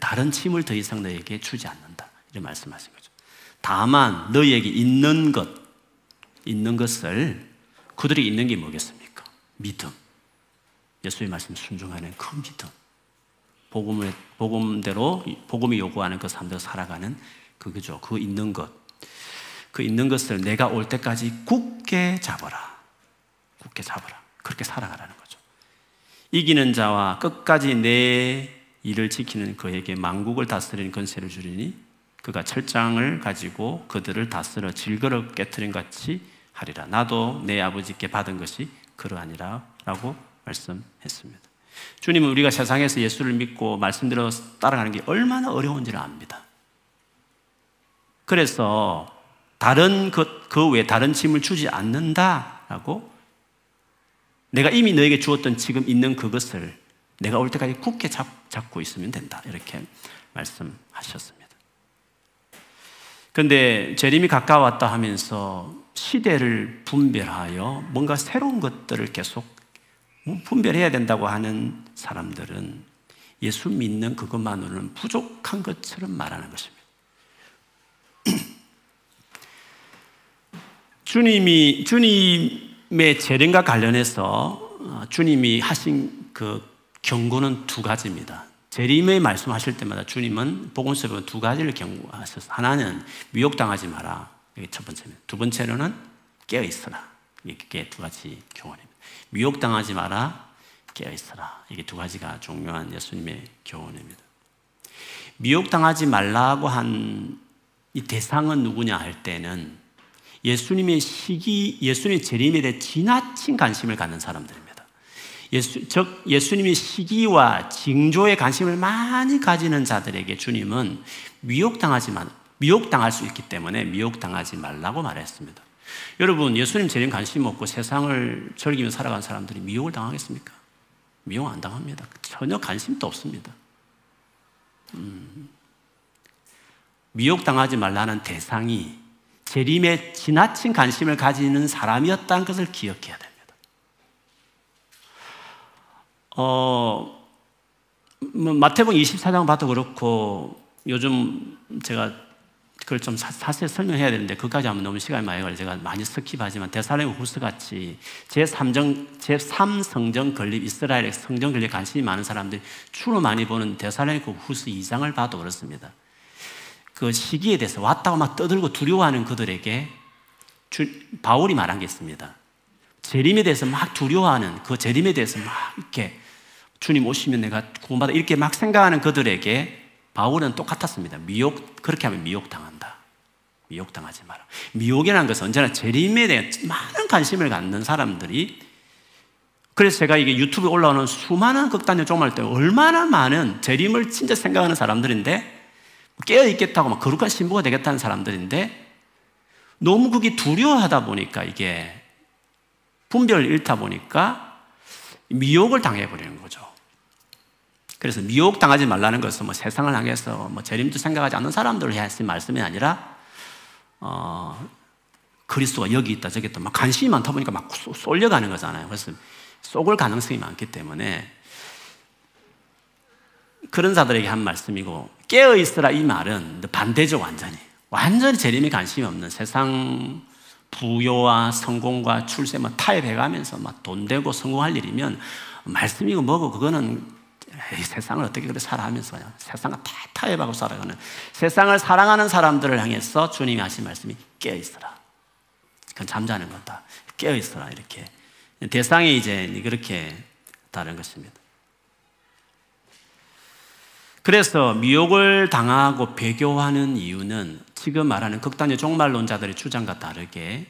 다른 짐을 더 이상 너에게 주지 않는다. 이런 말씀하신 거죠. 다만 너희에게 있는 것, 있는 것을 그들이 있는 게 뭐겠습니까? 믿음. 예수의 말씀 순종하는 그 믿음. 복음을, 복음대로, 복음이 요구하는 그 삶대로 살아가는 그거죠. 그 있는 것. 그 있는 것을 내가 올 때까지 굳게 잡아라. 굳게 잡아라. 그렇게 살아가라는 거죠. 이기는 자와 끝까지 내 일을 지키는 그에게 망국을 다스리는 권세를 주리니 그가 철장을 가지고 그들을 다스려 질거를 깨뜨린 같이 하리라. 나도 내 아버지께 받은 것이 그러하니라. 라고 말씀했습니다. 주님은 우리가 세상에서 예수를 믿고 말씀대로 따라가는 게 얼마나 어려운지를 압니다. 그래서 다른 것, 그 외에 다른 짐을 주지 않는다라고 내가 이미 너에게 주었던 지금 있는 그것을 내가 올 때까지 굳게 잡, 잡고 있으면 된다. 이렇게 말씀하셨습니다. 그런데 재림이 가까웠다 하면서 시대를 분별하여 뭔가 새로운 것들을 계속 분별해야 된다고 하는 사람들은 예수 믿는 그것만으로는 부족한 것처럼 말하는 것입니다. 주님이 주님의 재림과 관련해서 어, 주님이 하신 그 경고는 두 가지입니다. 재림의 말씀하실 때마다 주님은 복음서에 두 가지를 경고하셔서 하나는 미혹당하지 마라. 이게 첫 번째입니다. 두 번째로는 깨어 있어라. 이게 두 가지 교훈입니다. 미혹당하지 마라. 깨어 있어라. 이게 두 가지가 중요한 예수님의 교훈입니다. 미혹당하지 말라고 한 이 대상은 누구냐 할 때는 예수님의 시기, 예수님의 재림에 대해 지나친 관심을 갖는 사람들입니다. 예수, 즉, 예수님의 시기와 징조에 관심을 많이 가지는 자들에게 주님은 미혹당하지 만, 미혹당할 수 있기 때문에 미혹당하지 말라고 말했습니다. 여러분, 예수님 재림 관심 없고 세상을 즐기며 살아간 사람들이 미혹을 당하겠습니까? 미혹 안 당합니다. 전혀 관심도 없습니다. 음. 미혹당하지 말라는 대상이 재림에 지나친 관심을 가지는 사람이었다는 것을 기억해야 됩니다. 어, 뭐 마태복음 24장 봐도 그렇고 요즘 제가 그걸 좀 사실 설명해야 되는데 그까지 하면 너무 시간이 많이 걸려 제가 많이 스킵하지만 데살렘 후스 같이 제3정 제3성정 건립 이스라엘의 성정 건립 관심이 많은 사람들이 주로 많이 보는 데살렘 후스 2장을 봐도 그렇습니다. 그 시기에 대해서 왔다고 막 떠들고 두려워하는 그들에게 주, 바울이 말한 게 있습니다. 재림에 대해서 막 두려워하는 그 재림에 대해서 막 이렇게 주님 오시면 내가 구원받아 이렇게 막 생각하는 그들에게 바울은 똑같았습니다. 미혹, 그렇게 하면 미혹당한다. 미혹당하지 마라. 미혹이라는 것은 언제나 재림에 대해 많은 관심을 갖는 사람들이 그래서 제가 이게 유튜브에 올라오는 수많은 극단적 종말 때 얼마나 많은 재림을 진짜 생각하는 사람들인데 깨어 있겠다고 막 거룩한 신부가 되겠다는 사람들인데 너무 그게 두려워하다 보니까 이게 분별을 잃다 보니까 미혹을 당해버리는 거죠. 그래서 미혹 당하지 말라는 것은 뭐 세상을 향해서 뭐 재림도 생각하지 않는 사람들을 하신 말씀이 아니라 어, 그리스도가 여기 있다 저기 있다 막 관심이 많다 보니까 막 쏠려가는 거잖아요. 그래서 속을 가능성이 많기 때문에 그런 자들에게 한 말씀이고 깨어 있으라 이 말은 반대죠 완전히 완전히 재림에 관심이 없는 세상 부여와 성공과 출세 뭐 타협해가면서 막 돈 되고 성공할 일이면 말씀이고 뭐고 그거는 에 이, 세상을 어떻게 그렇게 살아가면서 그냥 세상을 다 타협하고 살아가는 세상을 사랑하는 사람들을 향해서 주님이 하신 말씀이 깨어 있어라. 그건 잠자는 거다. 깨어 있어라 이렇게 대상이 이제 그렇게 다른 것입니다. 그래서 미혹을 당하고 배교하는 이유는 지금 말하는 극단의 종말론자들의 주장과 다르게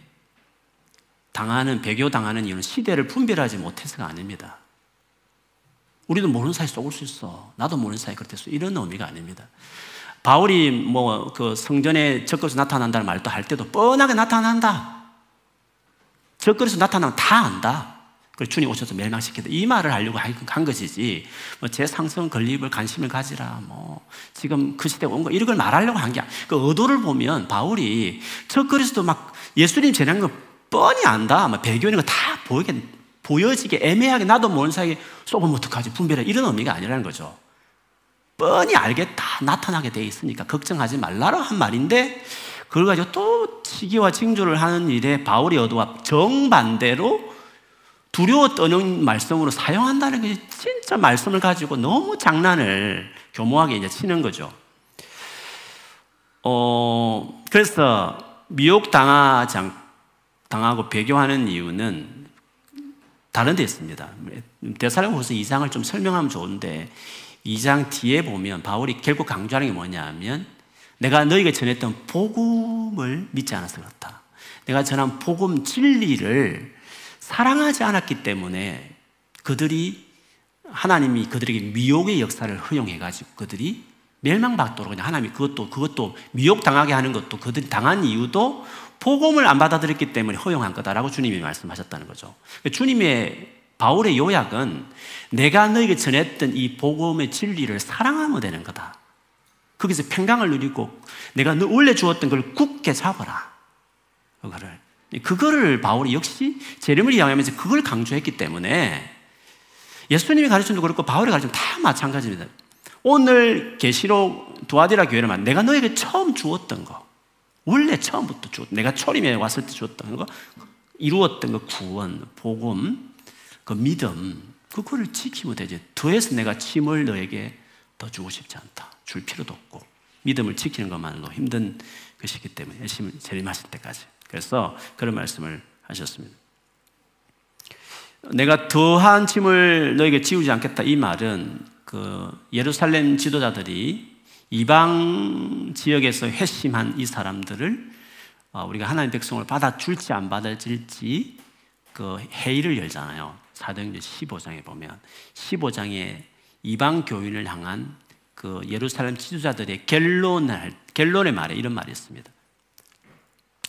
당하는 배교 당하는 이유는 시대를 분별하지 못해서가 아닙니다. 우리도 모르는 사이 속을 수 있어. 나도 모르는 사이 그렇게 수 이런 의미가 아닙니다. 바울이 뭐 그 성전에 적그리스 나타난다는 말도 할 때도 뻔하게 나타난다. 적그리스 나타나면 다 안다. 그 주님 오셔서 멸망시키다. 이 말을 하려고 한 것이지. 뭐 제 상성 건립을 관심을 가지라. 뭐 지금 그 시대가 온 거. 이런 걸 말하려고 한 게. 그 의도를 보면 바울이 저 그리스도 막 예수님 재난 거 뻔히 안다. 막 배교 있는 거 다 보이게, 보여지게 애매하게 나도 모르는 사이에 쏘면 어떡하지? 분별해. 이런 의미가 아니라는 거죠. 뻔히 알게 다 나타나게 돼 있으니까 걱정하지 말라고 한 말인데 그걸 가지고 또 시기와 징조를 하는 일에 바울의 의도와 정반대로 두려워 떠는 말씀으로 사용한다는 게 진짜 말씀을 가지고 너무 장난을 교모하게 이제 치는 거죠. 어, 그래서 미혹 당하지 당하고 배교하는 이유는 다른 데 있습니다. 대사령후서 2장을 좀 설명하면 좋은데 2장 뒤에 보면 바울이 결국 강조하는 게 뭐냐면 내가 너에게 전했던 복음을 믿지 않아서 그렇다. 내가 전한 복음 진리를 사랑하지 않았기 때문에 그들이 하나님이 그들에게 미혹의 역사를 허용해가지고 그들이 멸망받도록 그냥 하나님이 그것도 그것도 미혹 당하게 하는 것도 그들이 당한 이유도 복음을 안 받아들였기 때문에 허용한 거다라고 주님이 말씀하셨다는 거죠. 주님의 바울의 요약은 내가 너에게 전했던 이 복음의 진리를 사랑하면 되는 거다. 거기서 평강을 누리고 내가 너 원래 주었던 걸 굳게 잡아라. 그거를 그거를 바울이 역시 재림을 이야기하면서 그걸 강조했기 때문에 예수님이 가르침도 그렇고 바울이 가르침 다 마찬가지입니다. 오늘 계시록 두아디라 교회를 만 내가 너에게 처음 주었던 거 원래 처음부터 주었 내가 초림에 왔을 때 주었던 거 이루었던 거 구원, 복음, 그 믿음 그거를 지키면 되지. 더해서 내가 침을 너에게 더 주고 싶지 않다. 줄 필요도 없고 믿음을 지키는 것만으로 힘든 것이기 때문에 열심히 재림하실 때까지. 그래서 그런 말씀을 하셨습니다. 내가 더한 짐을 너에게 지우지 않겠다. 이 말은 그 예루살렘 지도자들이 이방 지역에서 회심한 이 사람들을 어, 우리가 하나님 백성을 받아줄지 안 받아줄지 그 회의를 열잖아요. 사도행전 15장에 보면 15장에 이방 교인을 향한 그 예루살렘 지도자들의 결론을 결론의 말에 이런 말이 있습니다.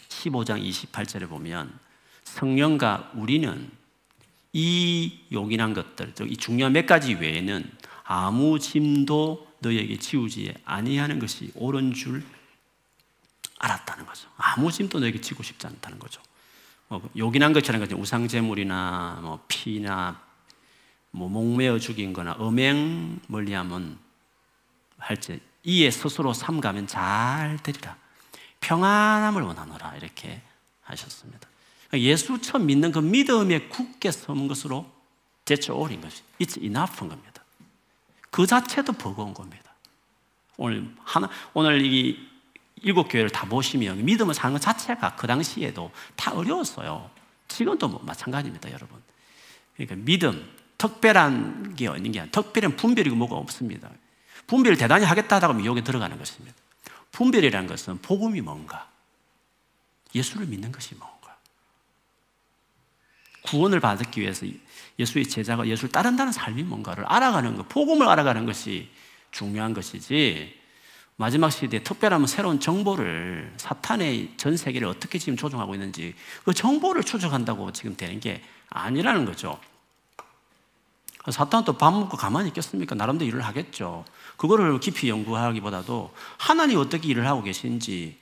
15장 28절에 보면 성령과 우리는 이 요긴한 것들, 이 중요한 몇 가지 외에는 아무 짐도 너에게 지우지 아니하는 것이 옳은 줄 알았다는 거죠. 아무 짐도 너에게 지고 싶지 않다는 거죠. 뭐 요긴한 것처럼 우상 제물이나 뭐 피나 뭐 목매어 죽인거나 음행 멀리하면 할지 이에 스스로 삼가면 잘 되리라. 평안함을 원하노라 이렇게 하셨습니다. 예수 처음 믿는 그 믿음에 굳게 서는 것으로 제쳐 올인 것이 it's enough인 겁니다. 그 자체도 버거운 겁니다. 오늘 하나 오늘 이 일곱 교회를 다 보시면 믿음을 사는 것 자체가 그 당시에도 다 어려웠어요. 지금도 뭐 마찬가지입니다, 여러분. 그러니까 믿음 특별한 게 있는 게 아니라 특별한 분별이고 뭐가 없습니다. 분별을 대단히 하겠다 하다가 미혹에 들어가는 것입니다. 분별이라는 것은 복음이 뭔가, 예수를 믿는 것이 뭔가, 구원을 받기 위해서 예수의 제자가 예수를 따른다는 삶이 뭔가를 알아가는 것, 복음을 알아가는 것이 중요한 것이지, 마지막 시대에 특별한 새로운 정보를 사탄의 전 세계를 어떻게 지금 조종하고 있는지 그 정보를 추적한다고 지금 되는 게 아니라는 거죠. 사탄은 또 밥 먹고 가만히 있겠습니까? 나름대로 일을 하겠죠. 그거를 깊이 연구하기보다도 하나님 어떻게 일을 하고 계신지,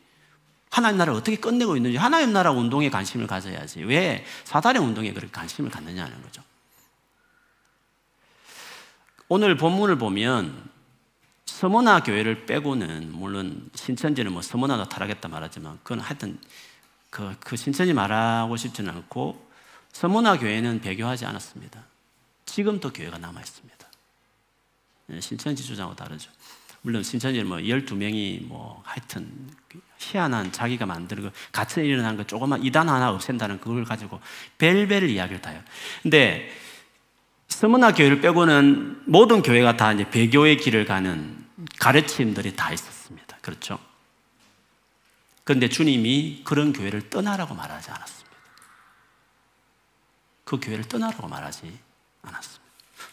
하나님 나라를 어떻게 끝내고 있는지, 하나님 나라 운동에 관심을 가져야지. 왜 사단의 운동에 그렇게 관심을 갖느냐는 거죠. 오늘 본문을 보면 서문화 교회를 빼고는 물론 신천지는 뭐 서문화도 타락했다 말하지만 그건 하여튼 그, 그 신천지 말하고 싶지는 않고 서문화 교회는 배교하지 않았습니다. 지금도 교회가 남아 있습니다. 예, 신천지 주장하고 다르죠. 물론 신천지는 뭐 12명이 뭐 하여튼 희한한 자기가 거, 같은 일어난 거 조그만 이단 하나 없앤다는 그걸 가지고 벨벨 이야기를 다 해요. 근데 서문화 교회를 빼고는 모든 교회가 다 이제 배교의 길을 가는 가르침들이 다 있었습니다. 그렇죠? 그런데 주님이 그런 교회를 떠나라고 말하지 않았습니다. 그 교회를 떠나라고 말하지 않았습니다.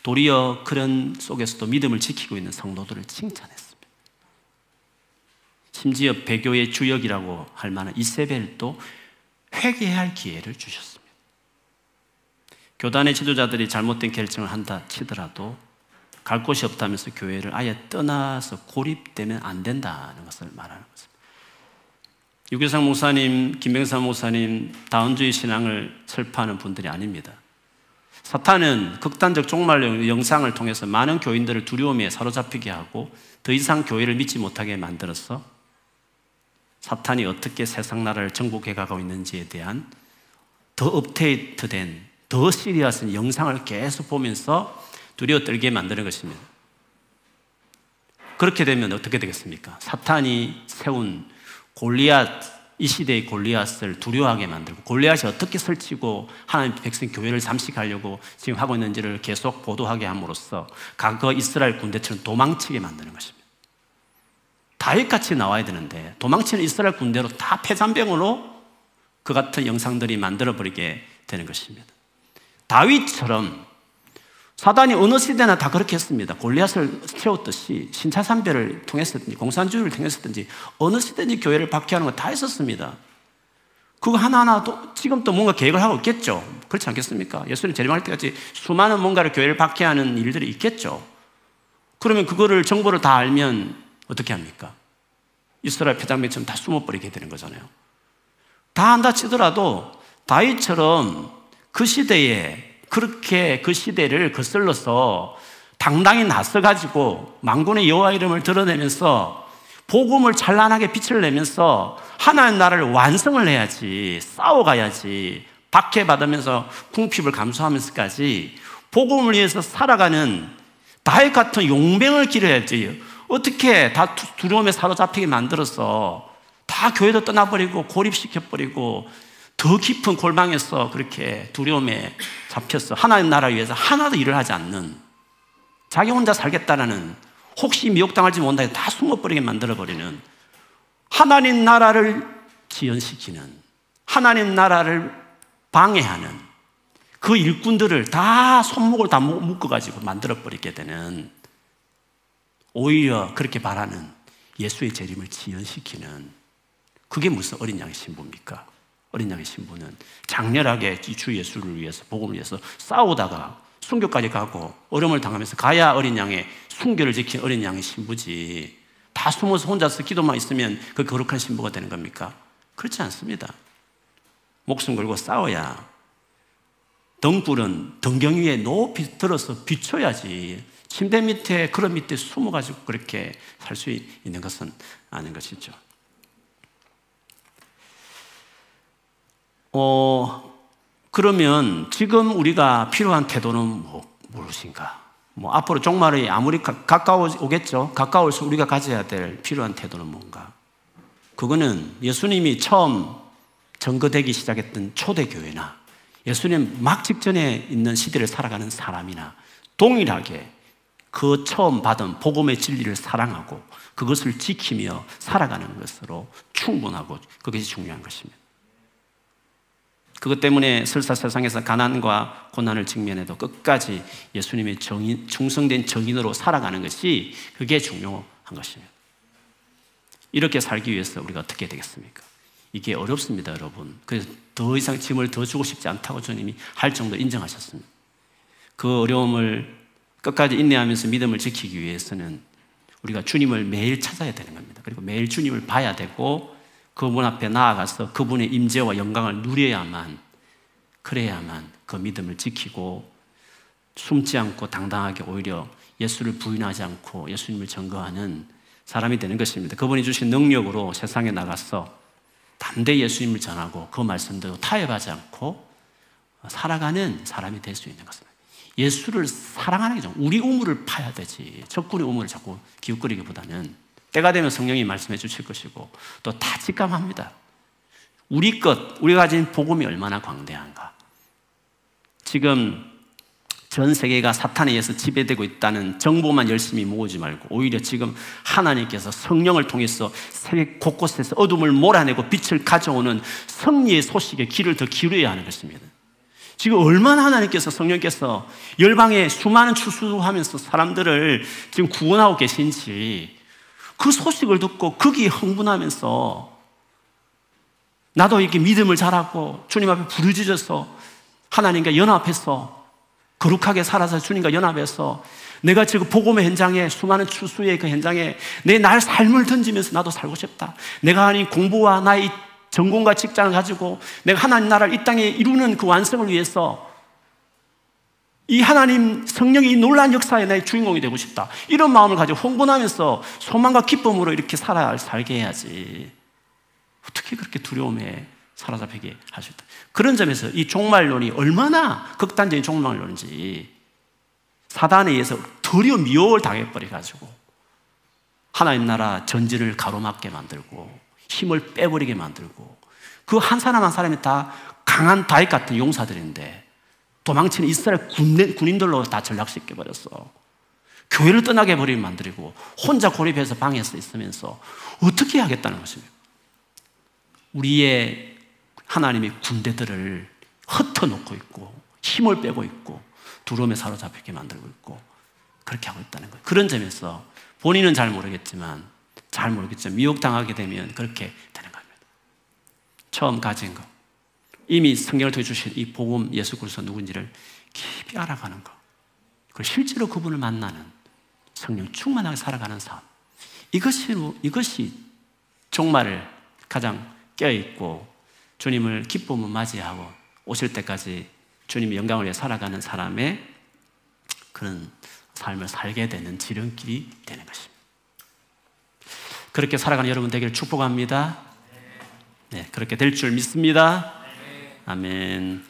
도리어 그런 속에서도 믿음을 지키고 있는 성도들을 칭찬했습니다. 심지어 배교의 주역이라고 할 만한 이세벨도 회개할 기회를 주셨습니다. 교단의 지도자들이 잘못된 결정을 한다 치더라도 갈 곳이 없다면서 교회를 아예 떠나서 고립되면 안 된다는 것을 말하는 것입니다. 유교상 목사님, 김병삼 목사님, 다운주의 신앙을 설파하는 분들이 아닙니다. 사탄은 극단적 종말 영상을 통해서 많은 교인들을 두려움에 사로잡히게 하고 더 이상 교회를 믿지 못하게 만들어서 사탄이 어떻게 세상 나라를 정복해 가고 있는지에 대한 더 업데이트된, 더 시리어스한 영상을 계속 보면서 두려워 떨게 만드는 것입니다. 그렇게 되면 어떻게 되겠습니까? 사탄이 세운 골리앗 이 시대의 골리앗을 두려워하게 만들고 골리앗이 어떻게 설치고 하나님 백성 교회를 잠식하려고 지금 하고 있는지를 계속 보도하게 함으로써 과거 이스라엘 군대처럼 도망치게 만드는 것입니다. 다윗같이 나와야 되는데 도망치는 이스라엘 군대로 다 폐잔병으로 그 같은 영상들이 만들어버리게 되는 것입니다. 다윗처럼 사단이 어느 시대나 다 그렇게 했습니다. 골리앗을 채웠듯이 신차삼배를 통했었든지 공산주의를 통했었든지 어느 시대든지 교회를 박해하는 거 다 했었습니다. 그거 하나하나 또 지금 또 뭔가 계획을 하고 있겠죠. 그렇지 않겠습니까? 예수님 재림할 때까지 수많은 뭔가를 교회를 박해하는 일들이 있겠죠. 그러면 그거를 정보를 다 알면 어떻게 합니까? 이스라엘 표장매처럼 다 숨어버리게 되는 거잖아요. 다 한다 치더라도 다윗처럼 그 시대에 그렇게 그 시대를 거슬러서 당당히 나서가지고 망군의 여호와 이름을 드러내면서 복음을 찬란하게 빛을 내면서 하나님 나라를 완성을 해야지 싸워가야지 박해받으면서 궁핍을 감수하면서까지 복음을 위해서 살아가는 다윗 같은 용병을 기려야지 어떻게 다 두려움에 사로잡히게 만들어서 다 교회도 떠나버리고 고립시켜버리고 더 깊은 골방에서 그렇게 두려움에 잡혔어. 하나님 나라 위해서 하나도 일을 하지 않는 자기 혼자 살겠다라는 혹시 미혹당할지 모른다 다 숨어버리게 만들어버리는 하나님 나라를 지연시키는 하나님 나라를 방해하는 그 일꾼들을 다 손목을 다 묶어가지고 만들어버리게 되는 오히려 그렇게 바라는 예수의 재림을 지연시키는 그게 무슨 어린 양의 신부입니까? 어린 양의 신부는 장렬하게 주 예수를 위해서 복음을 위해서 싸우다가 순교까지 가고 어려움을 당하면서 가야 어린 양의 순교를 지킨 어린 양의 신부지 다 숨어서 혼자서 기도만 있으면 그 거룩한 신부가 되는 겁니까? 그렇지 않습니다. 목숨 걸고 싸워야 등불은 등경 위에 높이 들어서 비춰야지 침대 밑에 그런 밑에 숨어가지고 그렇게 살 수 있는 것은 아닌 것이죠. 어, 그러면 지금 우리가 필요한 태도는 뭐, 무엇인가? 뭐 앞으로 종말이 아무리 가, 가까워 오겠죠. 가까울수 우리가 가져야 될 필요한 태도는 뭔가? 그거는 예수님이 처음 전거되기 시작했던 초대교회나 예수님 막 직전에 있는 시대를 살아가는 사람이나 동일하게 그 처음 받은 복음의 진리를 사랑하고 그것을 지키며 살아가는 것으로 충분하고 그것이 중요한 것입니다. 그것 때문에 설사 세상에서 가난과 고난을 직면해도 끝까지 예수님의 정인, 충성된 정인으로 살아가는 것이 그게 중요한 것입니다. 이렇게 살기 위해서 우리가 어떻게 되겠습니까? 이게 어렵습니다, 여러분. 그래서 더 이상 짐을 더 주고 싶지 않다고 주님이 할 정도 인정하셨습니다. 그 어려움을 끝까지 인내하면서 믿음을 지키기 위해서는 우리가 주님을 매일 찾아야 되는 겁니다. 그리고 매일 주님을 봐야 되고 그분 앞에 나아가서 그분의 임재와 영광을 누려야만 그래야만 그 믿음을 지키고 숨지 않고 당당하게 오히려 예수를 부인하지 않고 예수님을 증거하는 사람이 되는 것입니다. 그분이 주신 능력으로 세상에 나가서 담대 예수님을 전하고 그 말씀대로 타협하지 않고 살아가는 사람이 될 수 있는 것입니다. 예수를 사랑하는 게 좀, 우리 우물을 파야 되지. 적군의 우물을 자꾸 기웃거리기보다는 때가 되면 성령이 말씀해 주실 것이고 또 다 직감합니다. 우리 것, 우리가 가진 복음이 얼마나 광대한가. 지금 전 세계가 사탄에 의해서 지배되고 있다는 정보만 열심히 모으지 말고 오히려 지금 하나님께서 성령을 통해서 세계 곳곳에서 어둠을 몰아내고 빛을 가져오는 성리의 소식에 귀를 더 기울여야 하는 것입니다. 지금 얼마나 하나님께서 성령께서 열방에 수많은 추수하면서 사람들을 지금 구원하고 계신지 그 소식을 듣고 거기에 흥분하면서 나도 이렇게 믿음을 잘하고 주님 앞에 부르짖어서 하나님과 연합해서 거룩하게 살아서 주님과 연합해서 내가 지금 복음의 현장에 수많은 추수의 그 현장에 내 날 삶을 던지면서 나도 살고 싶다. 내가 하는 공부와 나의 전공과 직장을 가지고 내가 하나님 나라를 이 땅에 이루는 그 완성을 위해서 이 하나님 성령이 놀란 역사에 나의 주인공이 되고 싶다. 이런 마음을 가지고 홍보하면서 소망과 기쁨으로 이렇게 살아 살게 해야지. 어떻게 그렇게 두려움에 사로잡히게 하셨다. 그런 점에서 이 종말론이 얼마나 극단적인 종말론인지 사단에 의해서 도리어 미혹을 당해버려가지고 하나님 나라 전진을 가로막게 만들고 힘을 빼버리게 만들고 그 한 사람 한 사람이 다 강한 다윗 같은 용사들인데 도망치는 이스라엘 군인들로 다 전락시켜 버렸어. 교회를 떠나게 버리게 만들고 혼자 고립해서 방에서 있으면서 어떻게 하겠다는 것입니다. 우리의 하나님의 군대들을 흩어놓고 있고 힘을 빼고 있고 두려움에 사로잡히게 만들고 있고 그렇게 하고 있다는 거예요. 그런 점에서 본인은 잘 모르겠지만 잘 모르겠지만 미혹당하게 되면 그렇게 되는 겁니다. 처음 가진 거. 이미 성경을 통해 주신 이 복음 예수 그리스도 누군지를 깊이 알아가는 거. 그 실제로 그분을 만나는 성령 충만하게 살아가는 삶. 이것이 이것이 종말을 가장 깨어 있고 주님을 기쁨을 맞이하고 오실 때까지 주님의 영광을 위해 살아가는 사람의 그런 삶을 살게 되는 지름길이 되는 것입니다. 그렇게 살아가는 여러분 되기를 축복합니다. 네, 그렇게 될 줄 믿습니다. 아멘.